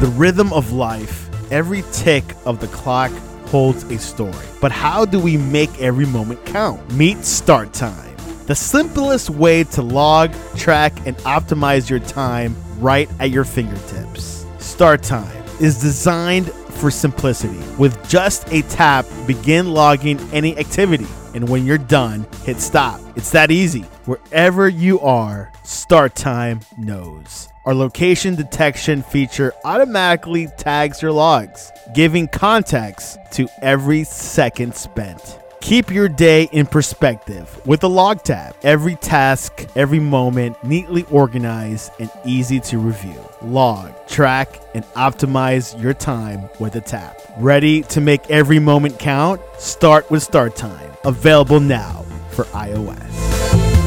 The rhythm of life, every tick of the clock holds a story. But how do we make every moment count? Meet Start Time, the simplest way to log, track, and optimize your time right at your fingertips. Start Time is designed for simplicity. With just a tap, begin logging any activity. And when you're done, hit stop. It's that easy. Wherever you are, Start Time knows. Our location detection feature automatically tags your logs, giving context to every second spent. Keep your day in perspective with the log tab. Every task, every moment, neatly organized and easy to review. Log, track, and optimize your time with a tap. Ready to make every moment count? Start with Start Time. Available now for iOS.